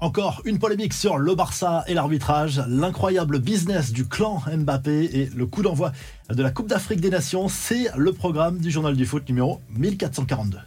Encore une polémique sur le Barça et l'arbitrage, l'incroyable business du clan Mbappé et le coup d'envoi de la Coupe d'Afrique des Nations, c'est le programme du journal du foot numéro 1442.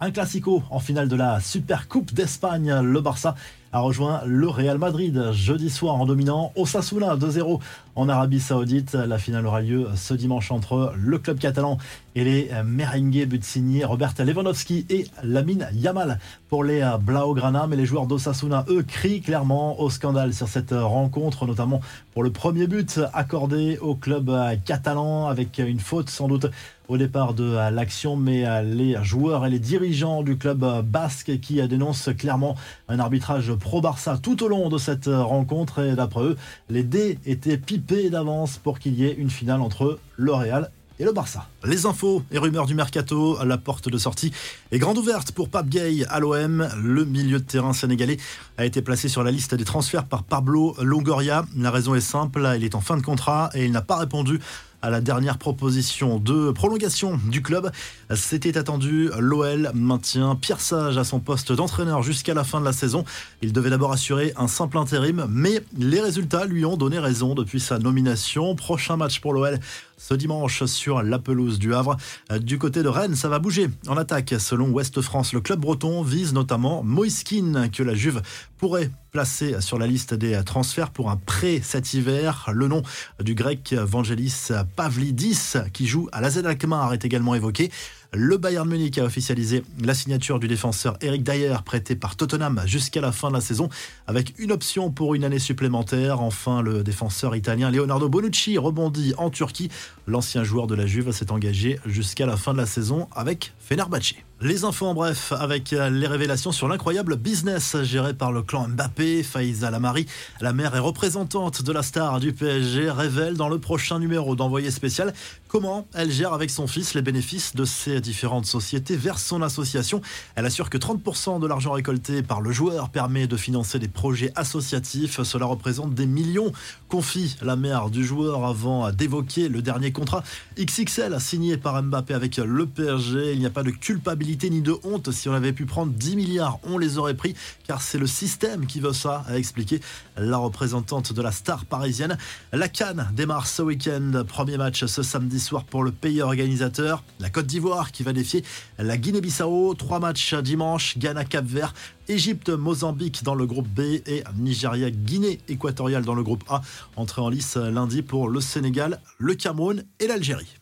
Un classico en finale de la Super Coupe d'Espagne. Le Barça a rejoint le Real Madrid jeudi soir en dominant Osasuna 2-0 en Arabie Saoudite. La finale aura lieu ce dimanche entre le club catalan et les merengues but signé Robert Lewandowski et Lamine Yamal pour les Blaugrana. Mais les joueurs d'Osasuna, eux, crient clairement au scandale sur cette rencontre, notamment pour le premier but accordé au club catalan avec une faute sans doute au départ de l'action, mais les joueurs et les dirigeants du club basque qui dénoncent clairement un arbitrage pro-Barça tout au long de cette rencontre. Et d'après eux, les dés étaient pipés d'avance pour qu'il y ait une finale entre le Real et le Barça. Les infos et rumeurs du mercato, la porte de sortie est grande ouverte pour Pape Gay à l'OM. Le milieu de terrain sénégalais a été placé sur la liste des transferts par Pablo Longoria. La raison est simple, il est en fin de contrat et il n'a pas répondu à la dernière proposition de prolongation du club. C'était attendu, l'OL maintient Pierre Sage à son poste d'entraîneur jusqu'à la fin de la saison. Il devait d'abord assurer un simple intérim, mais les résultats lui ont donné raison depuis sa nomination. Prochain match pour l'OL ce dimanche sur la pelouse du Havre. Du côté de Rennes, ça va bouger. En attaque, selon Ouest France, le club breton vise notamment Moiskin, que la Juve pourrait placer sur la liste des transferts pour un prêt cet hiver. Le nom du grec Vangelis Pavlidis, qui joue à la Z Alkmaar, est également évoqué. Le Bayern Munich a officialisé la signature du défenseur Eric Dyer, prêté par Tottenham jusqu'à la fin de la saison, avec une option pour une année supplémentaire. Enfin, le défenseur italien Leonardo Bonucci rebondit en Turquie. L'ancien joueur de la Juve s'est engagé jusqu'à la fin de la saison avec Fenerbahçe. Les infos en bref avec les révélations sur l'incroyable business géré par le clan Mbappé. Faïza Lamari, la mère et représentante de la star du PSG, révèle dans le prochain numéro d'envoyé spécial comment elle gère avec son fils les bénéfices de ses différentes sociétés vers son association. Elle assure que 30% de l'argent récolté par le joueur permet de financer des projets associatifs. Cela représente des millions, confie la mère du joueur avant d'évoquer le dernier contrat XXL signé par Mbappé avec le PSG. Il n'y a pas de culpabilité ni de honte. Si on avait pu prendre 10 milliards, on les aurait pris car c'est le système qui veut ça, a expliqué la représentante de la star parisienne. La Cannes démarre ce week-end. Premier match ce samedi soir pour le pays organisateur. La Côte d'Ivoire qui va défier la Guinée-Bissau. Trois matchs dimanche, Ghana, Cap-Vert, Égypte, Mozambique dans le groupe B et Nigeria, Guinée équatoriale dans le groupe A. Entrée en lice lundi pour le Sénégal, le Cameroun et l'Algérie.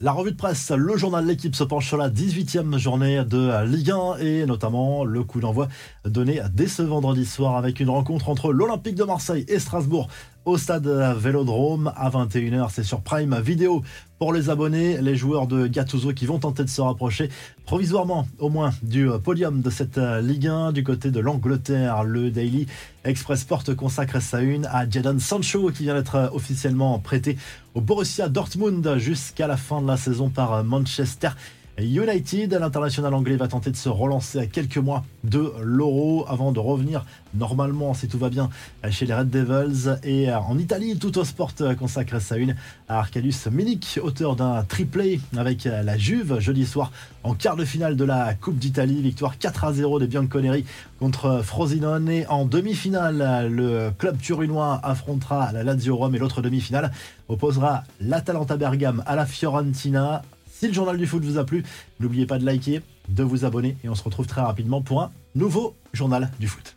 La revue de presse, le journal L'équipe se penche sur la 18e journée de Ligue 1 et notamment le coup d'envoi donné dès ce vendredi soir avec une rencontre entre l'Olympique de Marseille et Strasbourg au stade Vélodrome à 21h. C'est sur Prime Vidéo pour les abonnés, les joueurs de Gattuso qui vont tenter de se rapprocher provisoirement au moins du podium de cette Ligue 1 du côté de l'Angleterre. Le Daily Express Sport consacre sa une à Jadon Sancho qui vient d'être officiellement prêté au Borussia Dortmund jusqu'à la fin de la saison par Manchester United. L'international anglais va tenter de se relancer à quelques mois de l'Euro avant de revenir normalement, si tout va bien, chez les Red Devils. Et en Italie, tout au sport consacre sa une à Arkadiusz Milik, auteur d'un triplé avec la Juve jeudi soir en quart de finale de la Coupe d'Italie. Victoire 4 à 0 des Bianconeri contre Frosinone. Et en demi-finale, le club turinois affrontera la Lazio Rome et l'autre demi-finale opposera l'Atalanta Bergame à la Fiorentina. Si le journal du foot vous a plu, n'oubliez pas de liker, de vous abonner et on se retrouve très rapidement pour un nouveau journal du foot.